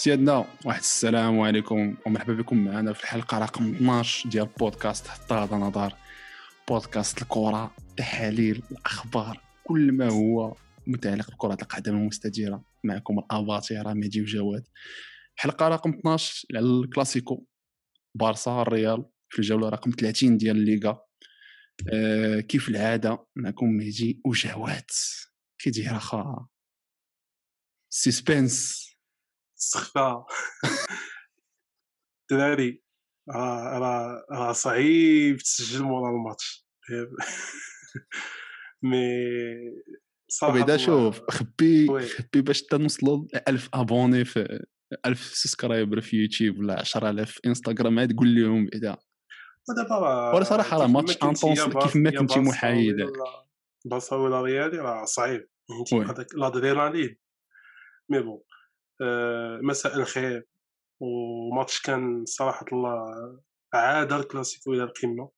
سيادنا واحد السلام عليكم ومرحبا بكم معنا في الحلقة رقم 12 ديال بودكاست حتى هذا نظر بودكاست الكرة التحاليل الأخبار كل ما هو متعلق بكرة القدم المستديرة معكم الأفاتير مهدي وجواد. حلقة رقم 12 على الكلاسيكو. بارسا الريال في الجولة رقم 30 ديال الليغا. أه كيف العادة معكم مهدي وجواد؟ كي داير اخا suspense استخفاء دراري راه راه راه صعيب تسجل مورا الماتش. mais صراحة بعدا شوف خبي خبي باش نوصلوا 1000 abonnés في 1000 subscriber في يوتيوب ولا 10000 في انستغرام عاد قول لهم بعدا ودابا ولا صراحة راه match intense كيف ما كنتي محايد بارسا ولا ريالي راه صعيب. فهمتي هذاك l'adrénaline mais bon. مساء الخير. وماتش كان صراحة الله عاد الكلاسيكو إلى القمة.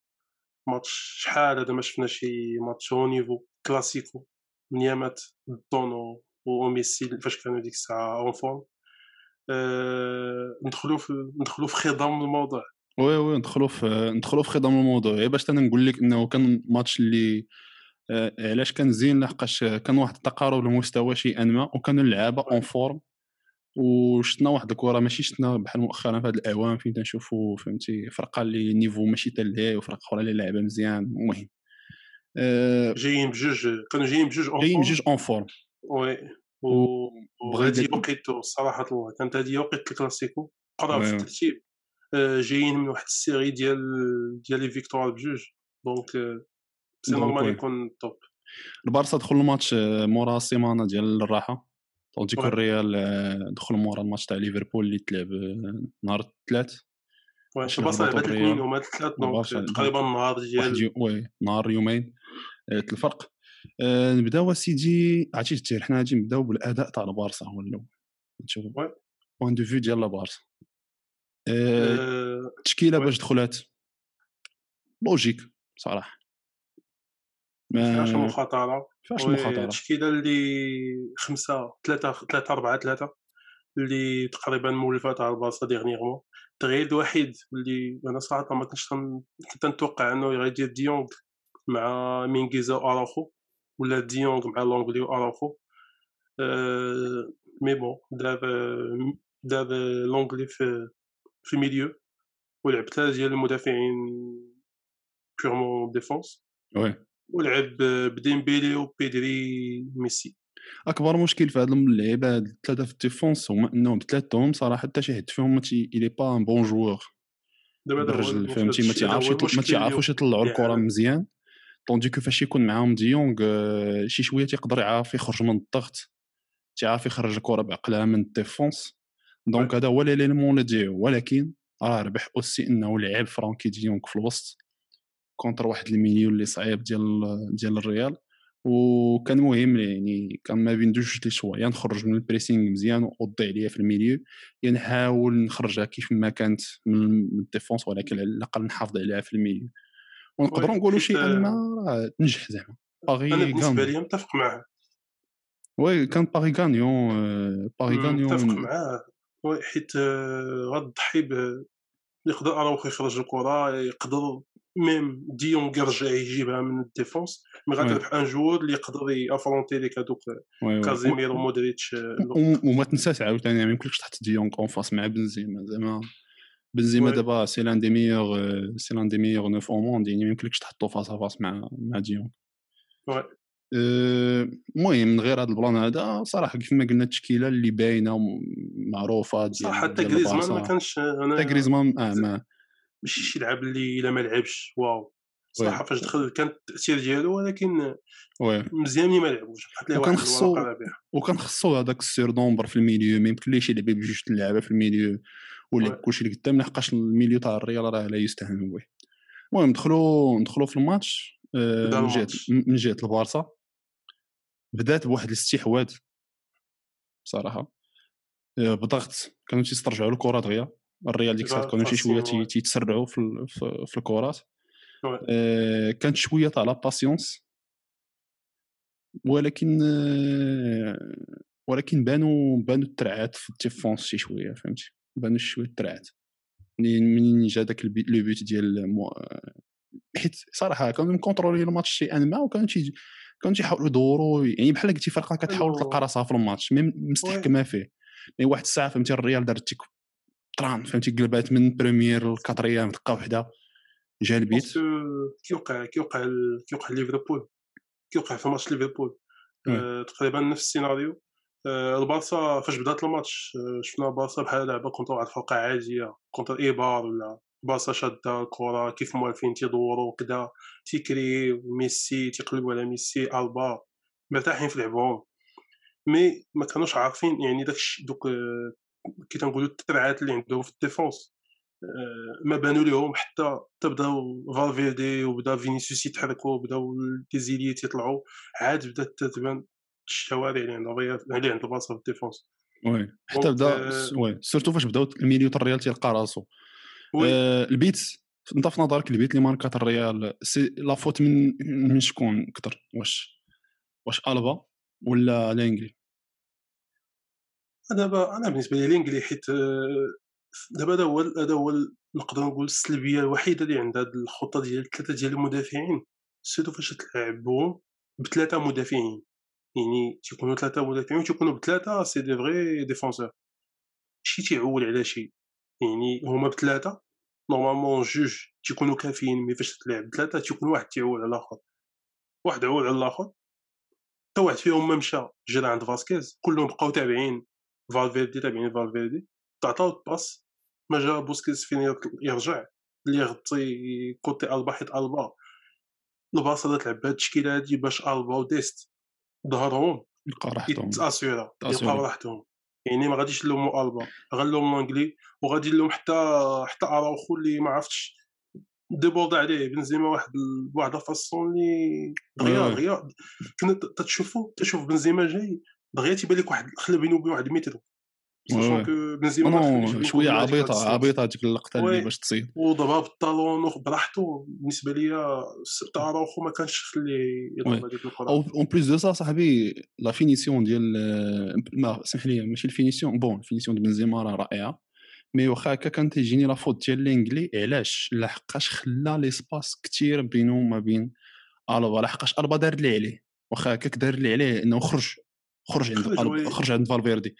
ماتش شحال هذا ما شفنا شي ماتش هو niveau كلاسيكو من يامات رونالدو وميسي فاش كانوا ديك الساعة en forme. أه ندخلوا في ندخلوا في خضم الموضوع. oui oui ندخلوا في ندخلوا في خضم الموضوع. باش أنا نقول لك إنه كان ماتش اللي آه، علاش كان زين لحقاش كان واحد التقارب المستوى شيئا ما وكانوا اللعابة en forme. وشفنا واحد الكرة ماشي شفنا بحال مؤخرا في هذه الأعوام فين تنشوفوا فهمتي؟ فرقة اللي niveau ماشي تاع وفرقة أخرى اللي لعبة مزيان المهم. أه جايين بجوج كانوا جايين بجوج en جايين بجوج en forme oui وغادي وقيتو صراحة الله كانت هذه وقيت الكلاسيكو. قراب في الترتيب. أه جايين من واحد ال série ديال ديال les victoires بجوج. donc c'est normal يكون top البارسا دخل الماتش آه، مورا سيمانه ديال الراحة. donc الريال آه، دخل مورا الماتش تاع ليفربول اللي تلعب آه، نهار الثلاث. oui البارسا لعبات الاثنين وما الثلاث donc تقريبا نهار ديال oui نهار يومين الفرق. نبداو سيدي عرفتي التير حنا غادي نبداو بالأداء تاع البارسا هو الأول. نشوف point de vue ديال البارسا التشكيله باش دخلات. logique صراحة. ما فيهاش مخاطره فيهاش مخاطرة. التشكيله اللي خمسة ثلاثة ثلاثة أربعة ثلاثة اللي تقريبا مولفة تاع البارسا dernièrement التغيير الوحيد اللي أنا صراحة ما كنتش كنت نتوقع إنه غيدير ديونغ مع مينغيزا واراخو ولا ديونغ مع لونغلي واراخو أه mais bon دار دار لونغلي في في ال milieu ولعب ثلاثة ديال المدافعين purement défense oui ولعب بديمبيلي وبيدري ميسي أكبر مشكل في هاد اللعيبة هاد الثلاثه في ال défense هما إنهم بثلاثتهم صراحة حتى شي حد فيهم ماشي il est pas un bon joueur الرجل فهمتي؟ ما تيعرفش ما تيعرفوش يطلعوا الكرة مزيان. tandis que فاش يكون معاهم ديونغ آه، شي شوية تيقدر يعرف يخرج من الضغط تيعرف يخرج الكرة بعقلها من ال défense. donc هذا هو l'élément ديالو ولكن راه ربح aussi إنه لعب فرانكي ديونغ في الوسط. contre واحد ال milieu اللي صعيب ديال ديال الريال. وكان مهم يعني كان ما بين جوج les choix يا نخرج من ال pressing مزيان ونوضي عليها في ال milieu يا نحاول نخرجها كيف ما كانت من ال défense ولكن على الأقل نحافظ عليها في ال milieu. ونقدروا نقولوا شيئا ما تنجح زعما. pari أنا بالنسبة لي متفق معاه. oui كان pari gagnant pari gagnant. متفق معاه. حيت آه، غتضحي يقدر اراوخو يخرج الكرة يقدر même ديونغ يرجع يجيبها من ال défense mais غتربح un joueur اللي يقدر يافرونتي ليك هذوك كازيميرو مودريتش وما تنساش عاوتاني ما يمكنلكش تحط ديونغ en face مع بنزيما زعما بنزيما دابا c'est l'un des meilleurs c'est l'un des meilleurs neuf au monde يعني ما يمكنلكش تحطو face à face مع مع ديونغ المهم من غير هذا ال plan هذا صراحة كيف ما قلنا التشكيله اللي باينه معروفه ديال صح حتى غريزمان ما كانش حتى غريزمان آه ما ماشي شي لعب اللي إلا ما لعبش واو. صراحة فاش دخل كان التأثير ديالو ولكن مزيان ملي ما لعبوش حط ليه وكان خصو وكان خصو هذاك ال surnombre في ال milieu ما يمكنليش يلعب بجوج اللعابه في ال milieu ولا كلشي اللي قدام لحقاش ال milieu تاع الريال راه لا يستهان به المهم دخلوا ندخلوا في الماتش آه، من جهة من جهة البارسا. بدأت بواحد الاستحواذ بصراحه آه، بضغط كانوا تيسترجعوا الكرة دغيا. الريال ديك الساعة كانوا شي شوية تيتسرعوا في, في, الكرات. آه كانت شوية تاع la patience. ولكن آه ولكن بانوا بانوا الثغرات في ال défense شي شوية فهمتي؟ بانوا شوية الثغرات منين جا داك le but ديال مو... حيت صراحة كانوا مكونترولي الماتش شيئا ما وكانوا تي كانوا تيحاولوا يدوروا يعني بحال قلتي فرقه كتحاول تلقى راسها في الماتش مستحكمه فيه. mais واحد الساعة فهمتي الريال دارت طران فهمتي؟ قلبات من première ل quatrième دقه واحدة جا ال but كيوقع كيوقع كيوقع ليفربول. كيوقع في ماتش ليفربول. آه تقريبا نفس السيناريو. آه البارسا فاش بدات الماتش آه شفنا البارسا بحال لعبة contre واحد الفرقة عادية. contre إيبار ولا البارسا شادة الكرة كيف موالفين تيدوروا كدا تيكري ميسي تيقلبوا على ميسي ألبا مرتاحين في لعبهم. mais ما كانوش عارفين يعني داك دوك آه، كي تنقولوا التبعات اللي عندهم في la défense. آه، ما بانوا لهم حتى تبداو فالفيردي وبدا فينيسيوس يتحركوا وبداو ديزيليت يطلعوا عاد بدات تبان الشوارع اللي عند اللي عند البارسا في الديفونس. وي حتى بدا آه، وي سورتو فاش بداو الميليو تاع الريال تيلقى راسو. آه البيت انت في نظرك البيت اللي ماركات الريال سي لا فوت من من شكون أكثر واش؟ واش ألبا ولا دابا أنا بالنسبة لي لينغلي حيت آه، دابا هذا هو هذا هو نقدر نقول السلبية الوحيدة اللي عند هذه الخطة ديال ثلاثة ديال المدافعين سيرتو فاش تلعبهم بثلاثه مدافعين يعني تيكونوا ثلاثة مدافعين وتيكونوا بثلاثه سي دي فغي ديفونسور شي تيعول على شي يعني هما بثلاثه نورمالمون جوج تيكونوا كافيين مي فاش تلعب بثلاثه تيكون واحد تيعول على الآخر واحد عول على الآخر حتى واحد فيهم ما مشى جا عند فاسكيز كلهم بقاو تابعين. فالفيردي تابعين فالفيردي تعطاو الباس ما جا بوسكيز فين يرجع. اللي يغطي كوتي ألبا حيت ألبا. الباصه تلعب بهاد التشكيله هادي باش ألبا وديست ظهرهم يلقى راحتهم. يتاسيورا يلقاو راحتهم. يعني ما غاديش نلومو ألبا غنلوم لونجلي وغادي نلوم حتى حتى أراوخو اللي ما عرفتش. ديبورد عليه بنزيما واحد بواحد الفاسون اللي دغيا دغيا كنا تتشوفو تشوف بنزيما جاي دغيا تيبان لك واحد خلى بينه وبين واحد المتر بنزيما شوية عبيطه عبيطة هذيك اللقطه اللي باش تصيد. وضربها بالطالون براحته. بالنسبة ليا اراوخو ما كانش خليه يضرب هذيك الكرة. اون بليس دو سا صاحبي لا فينيسيون ديال ما سمح لي ماشي الفينيسيون بون الفينيسيون ديال بنزيما راه رائعة. مي واخا هكا كان تيجيني لا فوت ديال لينغلي علاش؟ لحقاش خلا لي سباس كثير بينه وما بين ألبا لحقاش ألبا دار اللي عليه. واخا هكاك دار اللي عليه إنه خرج. خرج عند خرج عند فالفيردي.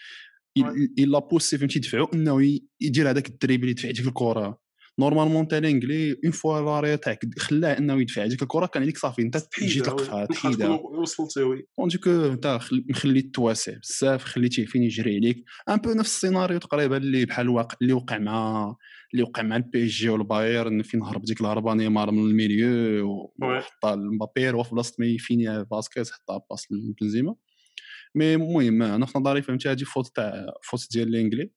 الا بوسي فهمتي يدفعوا إنه يدير هذاك الدريبل يدفع ديك الكرة. نورمالمون تاع لينجلي اون فوا لاري تاعك خلاه إنه يدفع هذيك الكرة كان عليك صافي. أنت تجي تقفها تحيدها. وصلتي وي. دونك أنت مخلي التواسع بزاف خليتيه فين يجري عليك. ان بو نفس السيناريو تقريبا اللي بحال الواقع اللي وقع مع اللي وقع مع البي اس جي والبايرن فين هرب ديك الهربه نيمار من الميليو وحط مبابي وفي بلاصة ما يفيني فاسكيز حطها باس لبنزيما. مي المهم أنا في نظري فهمتي؟ هذه فوت تاع فوت ديال لينجلي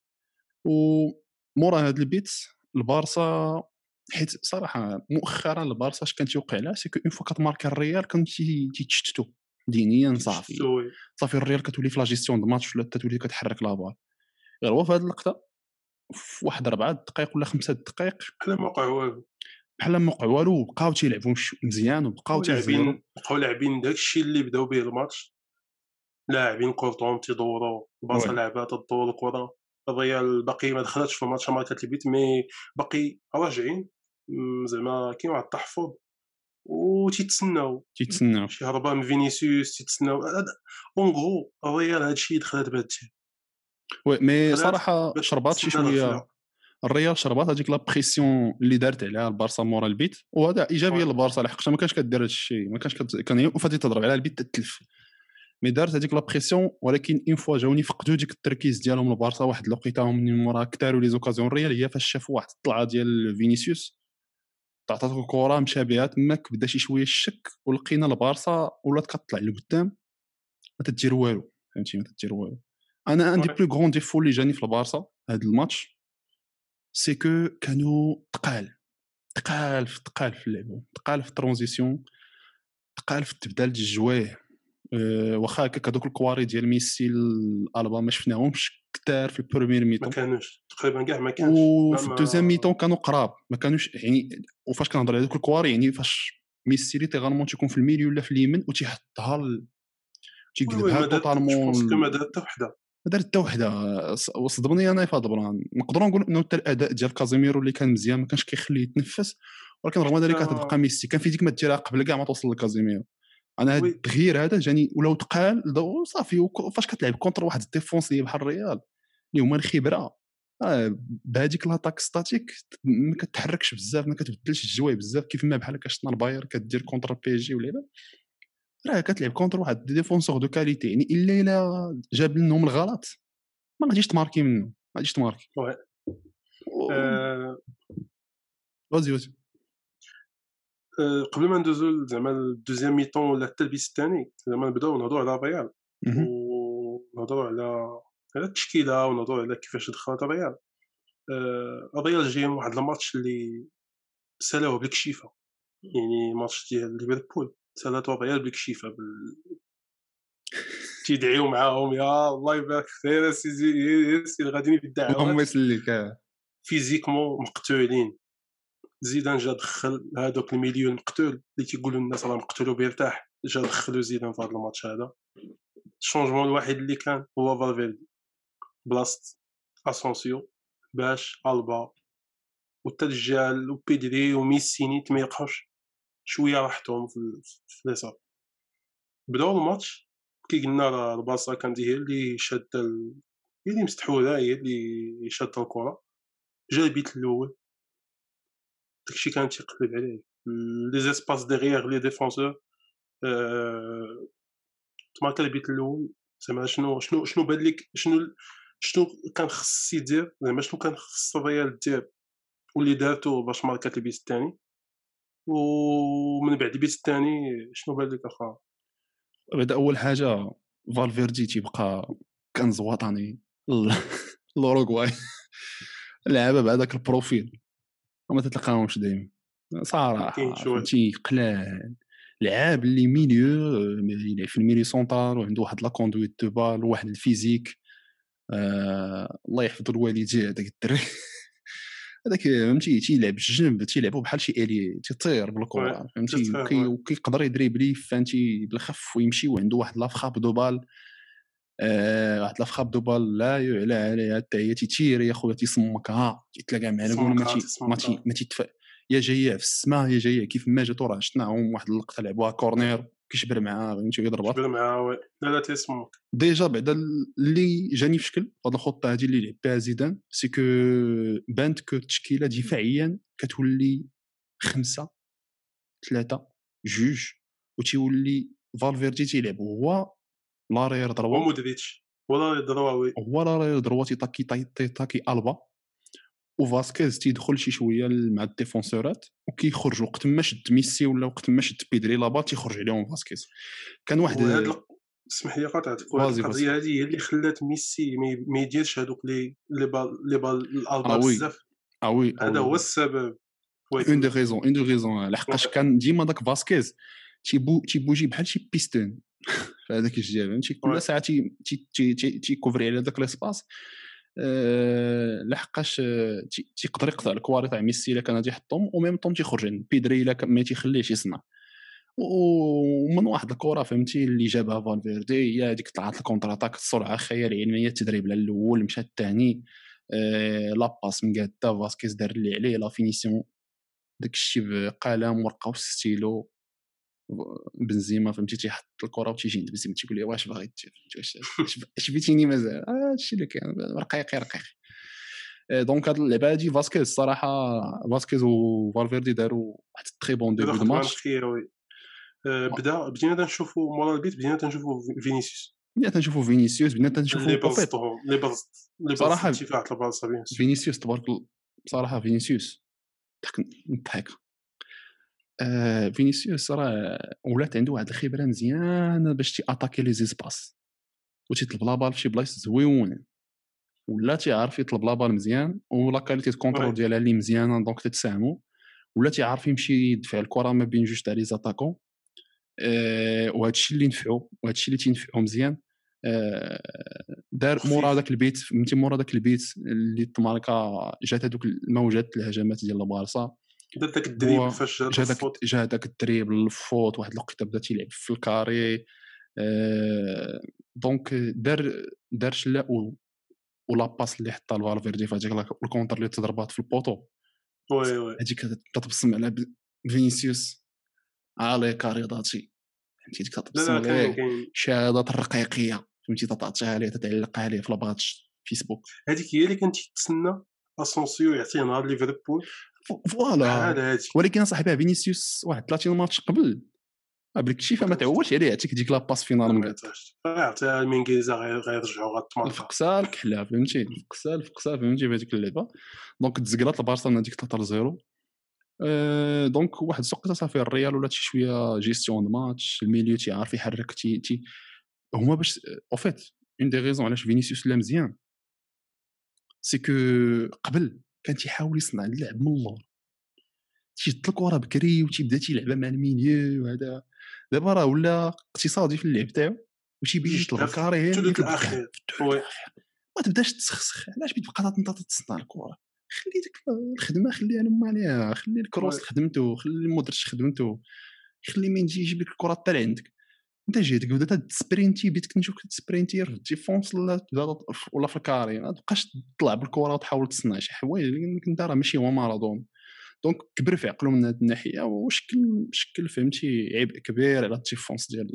ومورا هذا البيت البارسا حيت صراحة مؤخرا البارسا اش كان تيوقع لها؟ سي كو اون فوا كتماركا الريال كان تيتشتتو. دينيا صافي. صافي الريال كتولي في لا جيستيون دو ماتش ولا تولي كتحرك لا بال غير هو في هذه اللقطة في واحد اربعه دقائق ولا خمسة دقائق بحال ما وقع والو. بحال ما وقع والو بقاو تيلعبوا مزيان وبقاو تيلعبوا بقاو لاعبين داكشي اللي بداو به الماتش. لاعبين كورتون تيدوروا البارسا لعبات تدور الكرة. الريال باقي ما دخلتش في الماتش ماركات البيت مي باقي راجعين زعما كاين واحد التحفظ وتيتسناو. تيتسناو. شي هربه من فينيسيوس تيتسناو. اون غرو الريال هادشي دخلت بهذا الشيء وي مي صراحة شربات شي شوية. الريال شربات هذيك لا بريسيون اللي دارت عليها البارسا مورا البيت وهذا إيجابية للبارسا لحقاش ما كانش كدير هذا الشيء ما كانش كان فاتي تضرب على البيت تتلف. مي دارت هذيك لا بريسيون ولكن إون فوا جاوني فقدوا ديك التركيز ديالهم البارسا واحد الوقيته من مورا كثاروا لي زوكازيون ريال هي فاش شافوا واحد الطلعة ديال فينيسيوس تعطاتو الكره مشى بها تماك بدا شي شوية الشك ولقينا البارسا ولات كطلع لقدام ما تدير والو. فهمتي؟ ما تدير والو. أنا عندي بلو غون ديفو اللي جاني في البارسا هذا الماتش سي كو كانوا تقال تقال في تقال في اللعب تقال في الترانزيسيون تقال في التبدال ديال الجواه أه واخا هكاك هذوك الكواري ديال ميسي الالبا ما شفناهمش كثار في البروميير ميتون ما كانوش تقريبا كاع ما كانش. وفي الدوزيام ميتون كانوا قراب ما كانوش يعني وفاش كنهضر على هذوك الكواري يعني فاش ميسي ليتيرالمون تيكون في الميليو ولا في اليمين وتيحطها تيقلبها توتالمون ما دار حتى وحدة. ما دار حتى وحدة. وصدمني أنا في هذا البلان. نقدروا نقولوا إنه حتى الأداء ديال كازيميرو اللي كان مزيان ما كانش كيخليه يتنفس ولكن رغم ذلك كتبقى ميسي. كان في ديك ما ديرها قبل كاع ما توصل لكازيميرو. أنا هذا التغيير هذا جاني ولو تقال صافي فاش كتلعب كونتر واحد الديفونسي بحال الريال اللي هما الخبرة. آه بهذيك لاطاك ستاتيك ما كتحركش بزاف ما كتبدلش الجواي بزاف كيف ما بحال شفنا الباير كدير كونتر بي جي ولا راه كتلعب كونتر واحد ديفونسور دو كاليتي يعني إلا إلا جاب لهم الغلط ما غاديش تماركي منه ما غاديش تماركي. وي. فازي فازي قبل ما ندوزو زعما الدوزيام ميطون ولا التلبيس الثاني زعما نبداو نهضروا على ريال ونهضروا على على التشكيلة ونهضروا على كيفاش دخلت ريال ريال جاي من واحد الماتش اللي سالاوه بالكشيفه يعني ماتش ديال ليفربول. سالاتو ريال بالكشيفه بال تيدعيو معاهم يا الله يبارك خير سيدي سي غاديين يسليك physiquement مقتولين. زيدان جا دخل هذوك ال milieu مقتول اللي تيقولوا الناس راه مقتول بيرتاح. جا دخلوا زيدان في هذا الماتش هذا ال changement الوحيد اللي كان هو فالفيردي بلاصه اسونسيو باش البا والترجال وبيدري وميسيني ما يلقاوش شوية راحتهم في اليسار. بداو الماتش كي قلنا البارسا كانت هي اللي شاده هي اللي مستحوذه هي اللي شاده الكرة. جا البيت الأول. داكشي كان تيقلب عليه. les espaces derrière les défenseurs تماركا البيت الأول. زعما شنو شنو شنو بان لك شنو شنو كان خص يدير زعما شنو كان خص الريال دير واللي دارتو باش ماركات البيت الثاني ومن بعد البيت الثاني شنو بان لك اخا بعدا أول حاجة فالفيردي تيبقى كنز وطني لوروغواي. لعبة بهذاك البروفيل. وما تتلقاهمش دائما صراحة فهمتي؟ قلال. لعاب اللي milieu يلعب في ال milieu centre وعنده واحد la conduite de balle وواحد ال physique. آه الله يحفظ الوالدين هذاك الدري. هذاك فهمتي؟ تيلعب الجنب تيلعبوا بحال شي ailier تيطير بالكره فهمتي؟ وكيقدر ي dribbler فهمتي؟ بالخف ويمشي وعنده واحد la frappe de balle. واحد la frappe de balle لا يعلى عليها حتى هي تيتير يا خويا تيصمكها تيتلاقى مع ما تي ما تيتفا يا جاية في السماء يا جاية كيف ما جات راه شفناهم واحد اللقطة لعبوها corner كيشبر معاه فهمتي يضربها كيشبر معاه oui لا لا تيسمك déjà بعدا اللي جاني في شكل هاد الخطه هادي اللي لعب بها زيدان c'est que بانت que التشكيله دفاعيا كتولي خمسة ثلاثة جوج وتيولي فالفيردي تيلعب هو l'arrière droit هو مودريتش هو l'arrière droit oui هو l'arrière droit تي attaquer تي attaquer ألبا وفاسكيز تيدخل شي شوية مع ال défenseurات وكيخرج وقت ما شد ميسي ولا وقت ما شد بيدري لابا تيخرج عليهم فاسكيز. كان واحد اسمح لي قاطعتك القضية هذه هي اللي خلات ميسي ما يديرش هذوك les les balles les balles الألبا بزاف. آه oui هذا هو السبب. une des raisons une des raisons لحقاش كان ديما داك فاسكيز تيبو تيبوجي بحال شي بيستون. هذاك الجهه فهمتي كل ساعة تي couvrir على ذاك l'espace أه لحقاش تيقدر يقطع الكواري تاع ميسي إلا كان غادي يحطهم و même temps تيخرج بيدري إلا ما تيخليهش يصنع ومن واحد الكرة فهمتي اللي جابها فالفيردي هي هذيك طلعت ال contre-attaque السرعه خيال علميه ال dribble الأول مشى الثاني أه la passe مقاده فاسكيز دار اللي عليه لا فينيسيوس. داك الشيء بقلم ورقة وستيلو. بنزيما فهمتي تيحط الكرة وتيجي عند بنزيما تيقول لي واش باغي اش بيتيني مازال؟ آه، هادشي اللي كاين رقيقي رقيقي donc هاد اللعبة هادي فاسكيز الصراحه فاسكيز وفالفيردي داروا واحد très bon début de match بدا بدينا تنشوفوا مورا البيت بدينا تنشوفوا فينيسيوس. بدينا تنشوفوا فينيسيوس بدينا تنشوفوا لي بسطهم لي لي صراحة فينيسيوس تبارك بصراحه فينيسيوس نضحك آه فينيسيوس راه ولات عنده واحد الخبرة مزيانة باش تي attaquer les espaces وتيطلب la balle فشي بلايص زويون ولا تيعرف يطلب la balle مزيان و la qualité contrôle ديالها اللي مزيانة donc تتساهموا ولا تيعرف يمشي يدفع الكرة ما بين جوج تاع les attaquants. أه وهذا الشيء اللي نفعو وهذا الشيء اللي تينفعو مزيان. أه دار مورا داك البيت فهمتي مورا داك البيت اللي تماركا جات هذوك الموجات الهجمات ديال البارسا دار داك الدريب فاش جا داك جا داك الدريب الفوت واحد الوقيته بدا تيلعب في الكاري. آه دونك دار دار شلا ولا باس اللي حطها الفالفيردي في هذيك الكونتر اللي تضربات في البوطو. وي وي. هذيك تتبسم على فينيسيوس. عليك رياضاتي فهمتي؟ ديك تتبسم عليه شهاده الرقيقية. فهمتي؟ تعطيها ليه تتعلق عليه في لاباتش فيسبوك هذيك هي اللي كنت تسنى أسونسيو يعطيه نهار ليفربول؟ voilà. ولكن صاحبي فينيسيوس واحد 30 ماتش قبل. بلك شي فما تعولش عليه عطيك ديك la passe finale ما عطيها المنجليزه غيرجعوا غتمرق الفقسة الكحلة فهمتي؟ الفقسة الفقسة فهمتي؟ في هذيك اللعبة. donc تزقلات البارسا من هذيك 3 0 أه دونك واحد السوق صافي الريال ولات شي شوية gestion match. ال milieu تيعرف يحرك تي تي هما باش au fait une des raisons علاش فينيسيوس لا مزيان. c'est que قبل. كان تيحاول يصنع اللعب من اللور. تيشد الكره بكري وتيبدا تيلعبها مع ال milieu وهذا. دابا راه ولا اقتصادي في اللعب تاعو وتيبي يشد ال carré الثلث الأخير. ما تبداش تسخسخ. علاش بتبقى انت تصنع الكرة؟ خلي ديك الخدمة خليها لهم عليها. خلي الكروس خدمته خلي المودريتش خدمته. خلي مين يجي يجيب لك الكرة حتى لعندك انت جيتك بدات تسبرينتي بديتك نشوفك تسبرينتي في الديفونس ولا في الكاري ما تبقاش تطلع بالكره وتحاول تصنع شي حوايج اللي انت راه ماشي هو مارادون دونك كبر في عقلو من هذه الناحيه وشكل شكل فهمتي عبء كبير على الديفونس ديال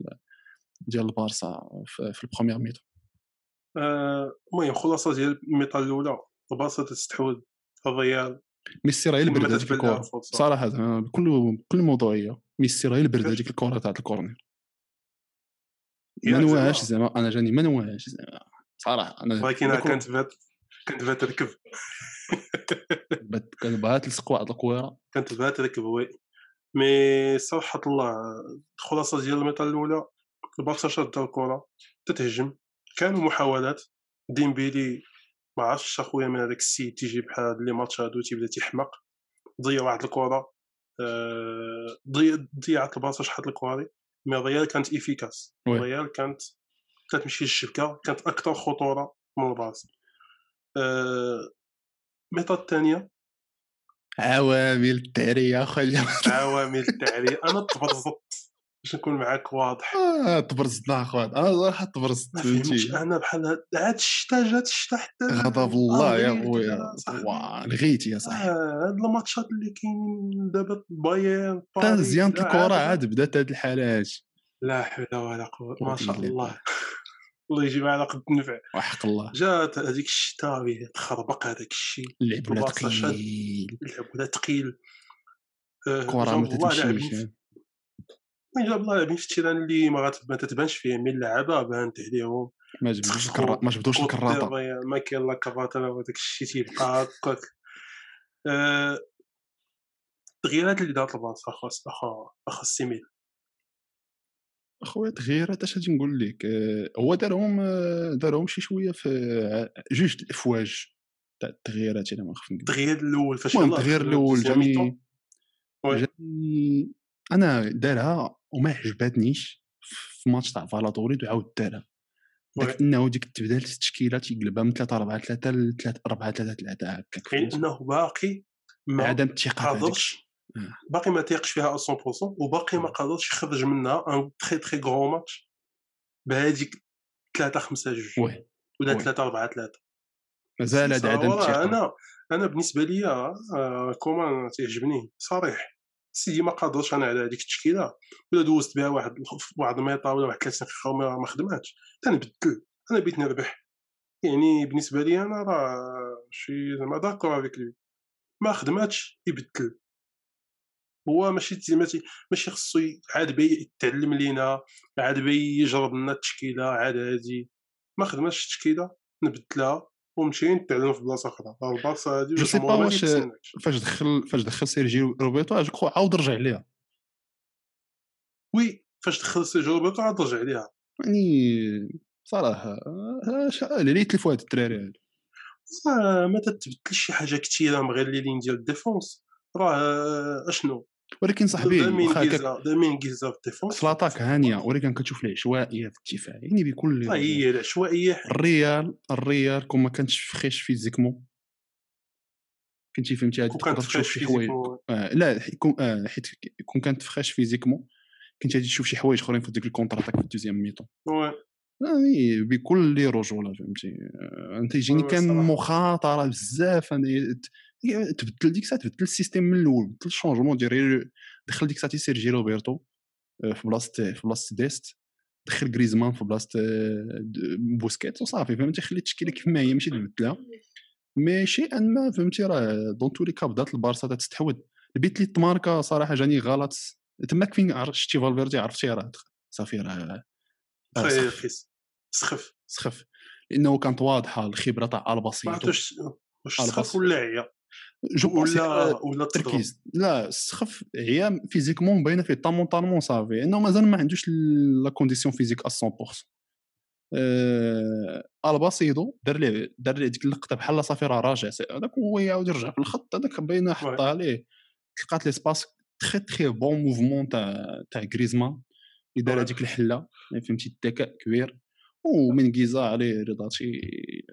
ديال البارسا في, في البروميير ميتو المهم خلاصه ديال الميطا الاولى البارسا تستحوذ الريال ميسي راه البرد هذيك الكره صراحة بكل بكل موضوعيه ميسي راه البرد هذيك الكره تاع ال corner ما نواهاش زعما؟ أنا جاني ما نواهاش زعما؟ صراحة أنا ولكن كانت فات كانت فات تركب كانت بغات تلصق واحد الكويرة. كانت بغات تركب oui. mais صراحة الله الخلاصة ديال ال mi-temps الأولى البارسا شاده الكره تتهجم. كانوا محاولات. ديمبيلي ما عرفتش أخويا من هذاك السيد تيجي بحال لي ماتش هادو تيبدا تيحمق. ضيع واحد الكره آه، ضيعت البارسا شحال الكواري مي الريال كانت ايفيكاس الريال كانت كتمشي للشبكه كانت أكثر خطوره من البارسا الميطا أه... الثانية عوامل التعريه خويا عوامل التعريه أنا تبرزت باش نكون معاك واضح. آه تبرزت اخويا أنا صراحة تبرزت ما فهمتش أنا بحال عاد الشتا جات الشتا حتى غضب الله يا خويا. لغيتي يا صاحبي. آه، هاد الماتشات اللي كاينين دابا بايرن حتى زيان الكره عاد. بدات هاد الحالات. لا حول ولا قوة ما شاء الله. الله. يجي معنا قد النفع وحق الله. جات هذيك الشتا تخربق هذاك الشيء. اللعب ولا ثقيل اللعب ولا ثقيل كره ما تمشيش وين جاب الله في التيران اللي ما ما تتبانش فيه من اللعابة بانت عليهم ما جبدوش الكرا... ما جبدوش الكراطة. ما كاين لا كراطة لا داك الشيء تيبقى هكاك. التغييرات اللي دارت البارسا اخا أخا اخا السيميل أخويا تغييرات اش غادي نقول لك؟ أه هو دارهم دارهم شي شوية في جوج الأفواج تاع التغييرات أنا ما خفت التغيير الأول فاش التغيير الأول جاني جاني أنا دارها وما عجبتنيش في ماتش تاع فالادوريد وعاود دارها. داك إنه ديك التبدال التشكيله تيقلبها من 3 4 3 ل 3 4 3 3 هكاك إنه باقي ما عدم الثقة قادرش باقي ما تيقش فيها 100% وباقي ما قادرش يخرج منها ان تري تري غرو ماتش بهذيك 3 5 2 ولا 3 4 3 مازال هذا عدم الثقة. أنا أنا بالنسبة لي آه comment تيعجبني صريح. سيدي ما قادرش أنا على هذيك التشكيلة ولا دوزت بها واحد واحد الميطا ولا واحد 30 دقيقه ما خدماتش. تنبدل أنا بغيت نربح. يعني بالنسبة لي أنا راه شي زعما d'accord avec لي ما خدماتش يبدل. هو ماشي ماشي ماشي خصو عاد بي يتعلم لينا عاد بي يجرب لنا التشكيلة عاد هادي. ما خدماتش التشكيلة نبدلها. ومشينا نتعلموا في بلاصة أخرى. البارسا هادي جو سي با واش فاش دخل فاش دخل سيرجي كخو عاود رجع عليها وي فاش دخل سيرجي روبرتو عاود رجع عليها يعني صراحة اللي يتلفوا هاد الدراري هادو. ما تتبدلش شي حاجة كثيره مغللين ديال الديفونس. راه أشنو؟ ولكن صاحبي في l'attaque هانية ولكن كتشوف العشوائيه في الدفاع يعني بكل هي العشوائيه الريال الريال كون ما كانش fraîche physiquement. كنتي فهمتي؟ هذه تقدر تشوف شي حوايج. آه لا يكون آه حيت كون كانت fraîche physiquement كنت غادي تشوف شي حوايج أخرين في ديك ال contre-attaque في ال deuxième mi-temps oui. يعني بكل رجوله فهمتي. أنت يجيني كان مخاطرة بزاف أنا تبدل ديك الساعة تبدل السيستيم من الأول بدل الشونجمون ديال دخل ديك الساعة سيرجي روبرتو في بلاصة في بلاصة ديست دخل غريزمان في بلاصة بوسكيت وصافي فهمتي؟ خلي التشكيله كيف ما هي ماشي تبدلها. مي شيئا ما فهمتي راه دون تو لي كا بدات البارسا تستحوذ. البيت اللي تماركا صراحة جاني غلط. تماك فين شتي فالفيردي عرفتي راه صافي راه سخف. سخف. لأنه كانت واضحة الخبرة تاع البسيط واش سخف ولا عيا. ولا ولا التركيز لا السخف هي physiquement باينه فيه mentalement صافي انه مازال ما عندوش la condition physique 100% أه الباسيدو دار ليه دار ليه ديك اللقطه بحال صافي راه راجع هذاك هو يعاود يرجع في الخط هذاك باينه حطها عليه تلقات l'espace très très bon mouvement تاع تاع غريزمان اللي دار هذيك الحله فهمتي الذكاء كبير ومن كيزا عليه رضاتي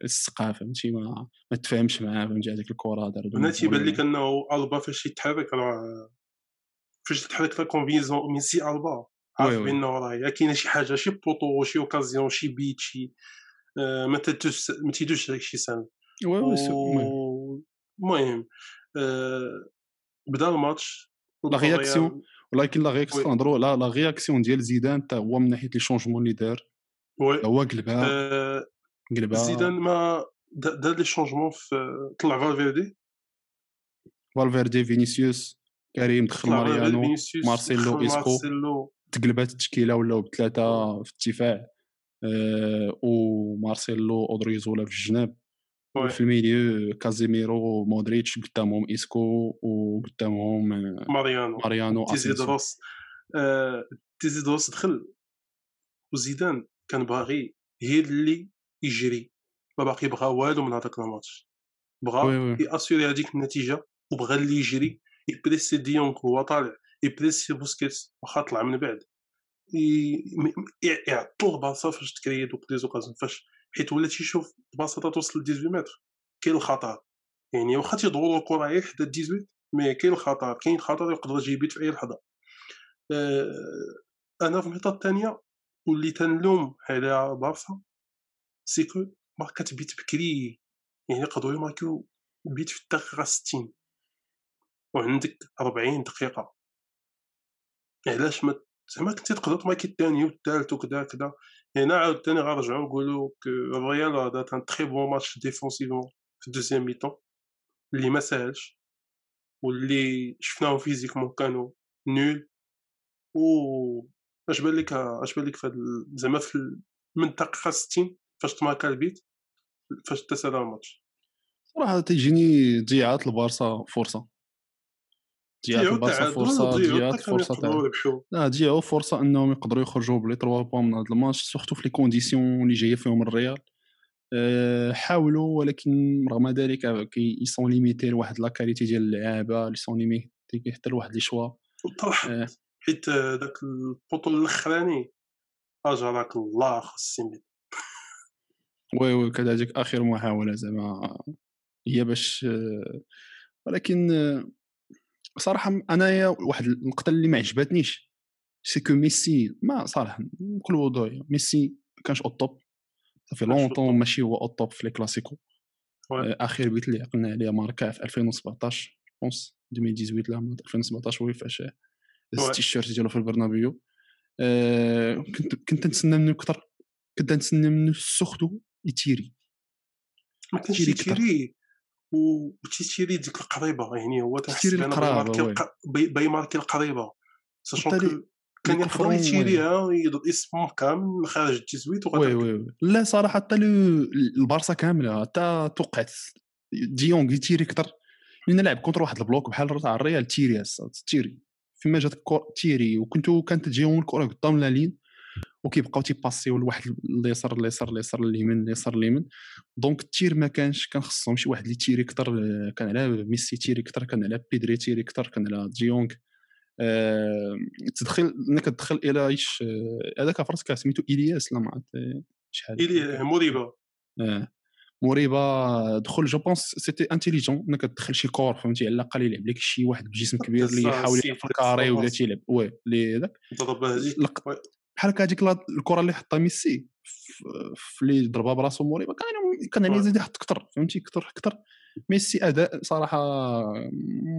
السقا فهمتي؟ ما ما تفاهمش معاه فهمتي؟ هذيك الكره دار أنا تيبان لك انه البا فاش يتحرك راه فاش تتحرك لا كونفيزون من سي البا عارف بانه راه كاينة شي حاجة شي بوطو شي أوكازيون شي بيت شي آه ما تدوش ما تيدوش هذاك الشيء سامي المهم. آه بدأ ال match la réaction ولكن la réaction نهضروا la réaction ديال زيدان حتى هو من ناحية les changements اللي دار. هو قلبها آه قلبها زيدان ما دار les changements في طلع فالفيردي فالفيردي فينيسيوس كريم دخل ماريانو مارسيلو إسكو. تقلبات التشكيلة ولاو بثلاثه في الدفاع. آه ومارسيلو اودريزولا في الجناب. في ال milieu كازيميرو مودريتش قدامهم إسكو وقدامهم ماريانو. ماريانو تيزيدروس آه تيزيدروس دخل. وزيدان. كان باغي هي اللي يجري. ما باقي بغا والو من هذاك الماتش بغا يأسيري هذيك النتيجة وبغا اللي يجري يبريسي ديونغ هو طالع يبريسي بوسكيتس واخا طلع من بعد. يعطل الباصة فاش تكري دوك les occasions فاش حيت ولا تيشوف الباصة توصل ل 18 متر. كاين الخطر يعني واخا تيدوروا الكره غير حدا 18 مي كاين الخطر كاين خطر يقدر يجي بيت في أي لحظة. أه أنا في النقطة الثانية واللي تنلوم على بارسا c'est que ماركات بيت بكري يعني يقدروا يماركيو بيت في الدقيقة 60 وعندك 40 دقيقة. علاش ما زعما كنتي تقدر تماركي الثاني والثالث وكذا كذا هنا عاوتاني غنرجعو نقولو الريال هذا un très bon match défensivement في ال deuxième mi-temps اللي ما ساهلش واللي شفناهم physiquement كانوا nuls و اش بان لك اش بان لك زعما في من الدقيقه 60 فاش تماركا البيت فاش تسالا الماتش. صراحة تيجيني ضيعات البارسا فرصة. ضيعات البارسا فرصة ضيعات فرصة تاع لا ضيعوا فرصة إنهم يقدروا يخرجوا بلي 3 points من هذا الماتش surtout في les conditions اللي جاية فيهم الريال. أه حاولوا ولكن رغم ذلك qui sont limités لواحد la qualité ديال اللعابة ils sont limités حتى لواحد les choix أه حيت داك البطل الأخراني اجرك الله خص oui oui كذلك آخر محاولة زعما. هي باش ولكن صراحة أنايا واحد النقطة اللي ما عجبتنيش c'est que ميسي ما صراحة بكل وضوح ميسي ما كانش au top. صافي longtemps ماشي هو au top في les كلاسيكو. آخر بيت اللي عقلنا عليه ماركا في 2017 pense 2018 لا 2017 هو فاش التيشيرت ديالو في البرنابيو. آه كنت كنت نتسنى منه أكثر كنت نتسنى منه surtout يتيري ما كانش يتيري وتيتيري ديك القريبة يعني هو تيتيري القريبه باي ماركي القريبة. sachant كان يقدر يتيريها اسمه كامل خارج التزويت oui oui لا صراحة حتى البارسا كاملة حتى توقعت ديونغ يتيري أكثر لأن لعب contre واحد ال bloc بحال تاع الريال تيري تيري. فيما جات تيري. وكنتو كانت تجيهم الكرة قدام la ligne وكيبقاو تيباسيو لواحد اليسار اليسار اليسار اليمين اليسار اليمين. donc ال tir ما كانش كان خصهم شي واحد اللي تيري أكثر كان على ميسي تيري أكثر كان على بيدري تيري أكثر كان على ديونغ أه تدخل انك تدخل إلايش؟ هذاك فراسك سميتو إلياس لا ما عرفت شحال. إلياس موريبا. آه. مريبه دخل je pense c'était intelligent إنك تدخل شي corps فهمتي؟ على الأقل يلعب لك شي واحد بجسم كبير اللي يحاول يلعب ولا تيلعب. oui اللي هذاك بحال هكا هذيك الكرة اللي حطها ميسي. في اللي ضربها براسو مريبه كان كان يعني يزيد يحط أكثر فهمتي؟ أكثر أكثر ميسي أداء صراحة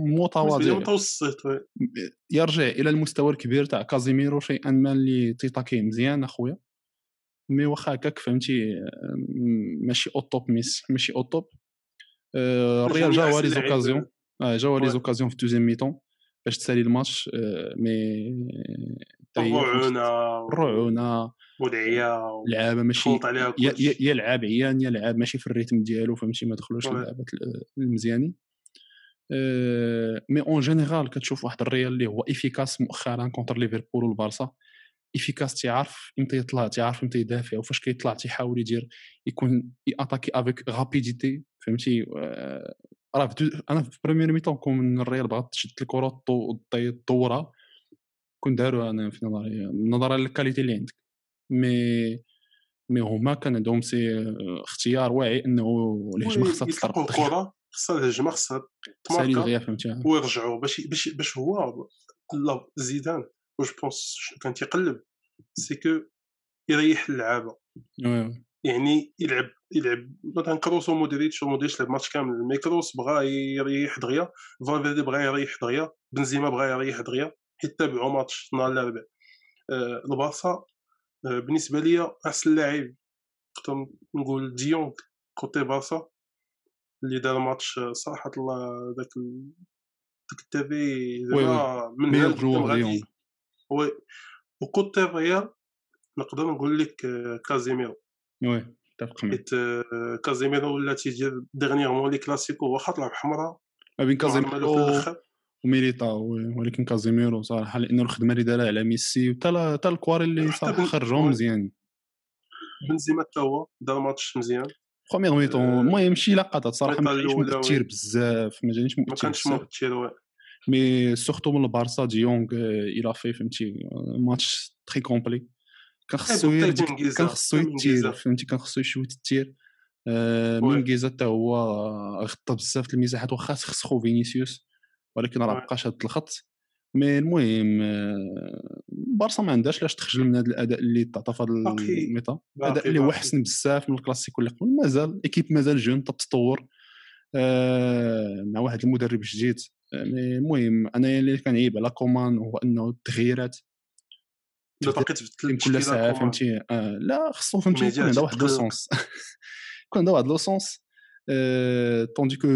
متواضع. متوسط يرجع إلى المستوى الكبير تاع كازيميرو شيئا ما اللي تيطاكي مزيان أخويا. mais واخا هكاك فهمتي؟ ماشي au top ميسي ماشي au top. آه، الريال جاوا les occasions. جاوا les occasions في deuxième mi-temps باش تسالي الماتش. آه، mais الرعونه الرعونه ودعيه لعابه ماشي لعاب عيان يا لعاب ماشي في ال rythme ديالو فهمتي؟ ما دخلوش اللعابات المزيانين. mais en général كتشوف واحد الريال اللي هو efficace مؤخرا contre ليفربول والبارسا. efficace تيعرف إمتى يطلع تيعرف إمتى يدافع وفاش كيطلع تيحاول يدير يكون ياتاكي avec rapidité فهمتي راه أنا في première mi-temps كون الريال بغات تشد الكره طورها كون داروا أنا في نظري نظرا لل qualité اللي عندك مي مي هما كان عندهم c'est اختيار واعي انه الهجمه خصها تطلق الكره خصها الهجمه خصها تماركا فهمتي ويرجعوا باش باش باش هو زيدان واش pense كان تيقلب c'est que يريح اللعابه يعني يلعب يلعب مثلا كروس ومودريتش ومودريتش لعب ماتش كامل. mais كروس بغا يريح دغيا فالفيردي بغا يريح دغيا بنزيما بغا يريح دغيا حيت تابعوا ماتش نهار الأربعاء. آه البارسا آه بالنسبة ليا أحسن لاعب نقدر نقول ديونغ côté بارسا اللي دار ماتش آه، صراحة الله ذاك ديك التافي زعما من هنا oui و côté ريال نقدر نقول لك آه، كازيميرو. oui اتفق معك حيت آه، كازيميرو ولا تيدير dernièrement les كلاسيكو واخا طلع بحمراء ما بين كازيميرو وميليتاو ولكن كازيميرو صراحة لأنه الخدمة اللي دارها على ميسي وتا الكواري اللي صراحة خرجهم مزيان. بنزيما حتى هو دار ماتش مزيان. première mi-temps المهم شي لقطات صراحة ما كانش مؤثر بزاف ما جانيش مؤثر ما كانش مؤثر mais surtout من البارسا ديونغ il a fait فهمتي match très complet كان خصو كان خصو يتير فهمتي كان خصو يشوت ال tir من كيزا حتى هو غطى بزاف المساحات واخا خسخو فينيسيوس ولكن راه بقى شاد الخط mais المهم بارسا ما عندهاش لاش تخجل من هذا الاداء اللي تعطى في هذا ال mi-temps الاداء اللي هو احسن بزاف من الكلاسيكو اللي قبل مازال équipe مازال jeune تتطور مع واحد المدرب جديد المهم أنا اللي كنعيب على كومان هو إنه التغييرات باقي تبدل كل ساعة فهمتي؟ آه لا خصو فهمتي؟ يكون عندها واحد le sens. يكون عندها واحد le sens. tandis que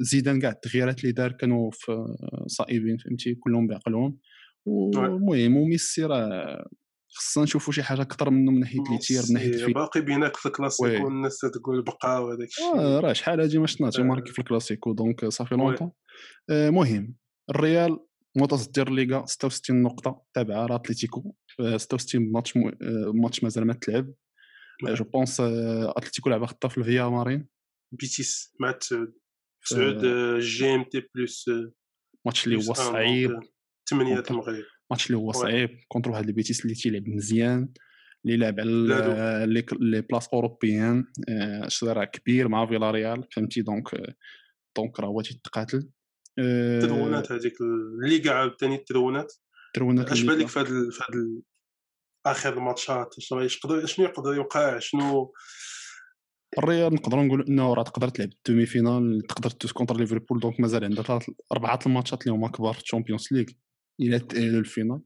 زيدان كاع التغييرات اللي دار كانوا في صائبين فهمتي؟ كلهم بعقلهم. والمهم وميسي راه خصنا نشوفوا شي حاجة أكثر منه من ناحية les tirs من ناحية باقي بيناك في الكلاسيكو والناس تقول بقى وهذاك الشيء. آه راه شحال هادي ما شفناش. ماركي في الكلاسيكو دونك صافي لونطون المهم الريال متصدر الليغا 66 نقطة تابعة راه اتليتيكو 66 ماتش ماتش مازال ما تلعب. جو بونس أتلتيكو لعبه خطه في الفيا مارين. بيتيس مع تسعود تسعود جي إم تي بلس ماتش اللي هو صعيب. ثمانية المغرب. ماتش اللي هو صعيب كونتر واحد البيتيس اللي تيلعب مزيان اللي لعب على les places européennes راه كبير مع فيلاريال فهمتي؟ donc donc راه هو تيتقاتل. التدونات هذيك الليغا عاوتاني التدونات التدونات اش بان لك في هذا في هذا آخر الماتشات شنو يقدر شنو يقدر يوقع؟ شنو؟ الريال نقدروا نقولوا إنه راه تقدر تلعب ال demi-finale تقدر تدوز contre ليفربول donc مازال عندها ثلاث أربعة الماتشات اللي هما كبار في ال Champions League إلى تاهلوا لل finale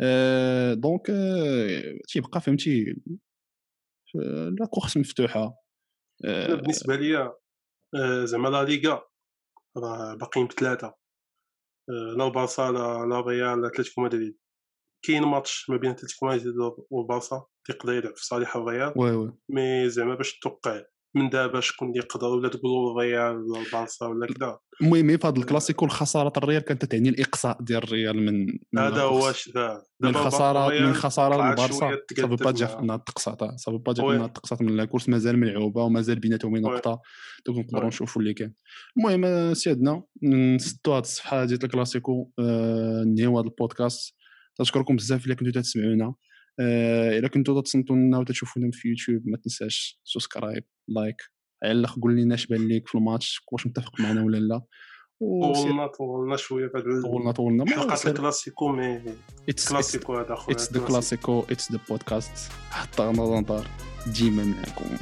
أه donc أه تيبقى فهمتي؟ la course مفتوحة. أه بالنسبة ليا أه زعما لا ليغا. راه باقيين بثلاثه لا البارسا لا ريال لا أتلتيكو مدريد. كاين ماتش ما بين أتلتيكو مدريد والبارسا تيقدر يلعب في صالح الريال oui oui. mais زعما باش توقع. من دابا شكون اللي يقدر ولا تقولوا الريال ولا البارسا ولا كذا. المهم في هذا الكلاسيكو الخسارة الريال كانت تعني الإقصاء ديال الريال من, هذا هو من خساره من خسارة البارسا صافي با تجي انها تقصى صافي با تجي انها تقصى من ال course مازال ملعوبة ومازال بيناتهم نقطة. donc نقدروا نشوفوا اللي كان المهم سيادنا نسدوا هذه الصفحة ديال الكلاسيكو آه، نهيو هذا البودكاست. تشكركم بزاف اللي كنتو تسمعونا. آه، الا كنتو تصنتوا لنا وتشوفونا في يوتيوب ما تنساش subscribe like علق قول لنا اش بان ليك في الماتش واش متفق معنا ولا لا. طولنا طولنا شوية هذا طولنا طولنا. حلقة الكلاسيكو mais كلاسيكو هذا خويا it's the Clásico it's the podcast حتى نظر ديما معكم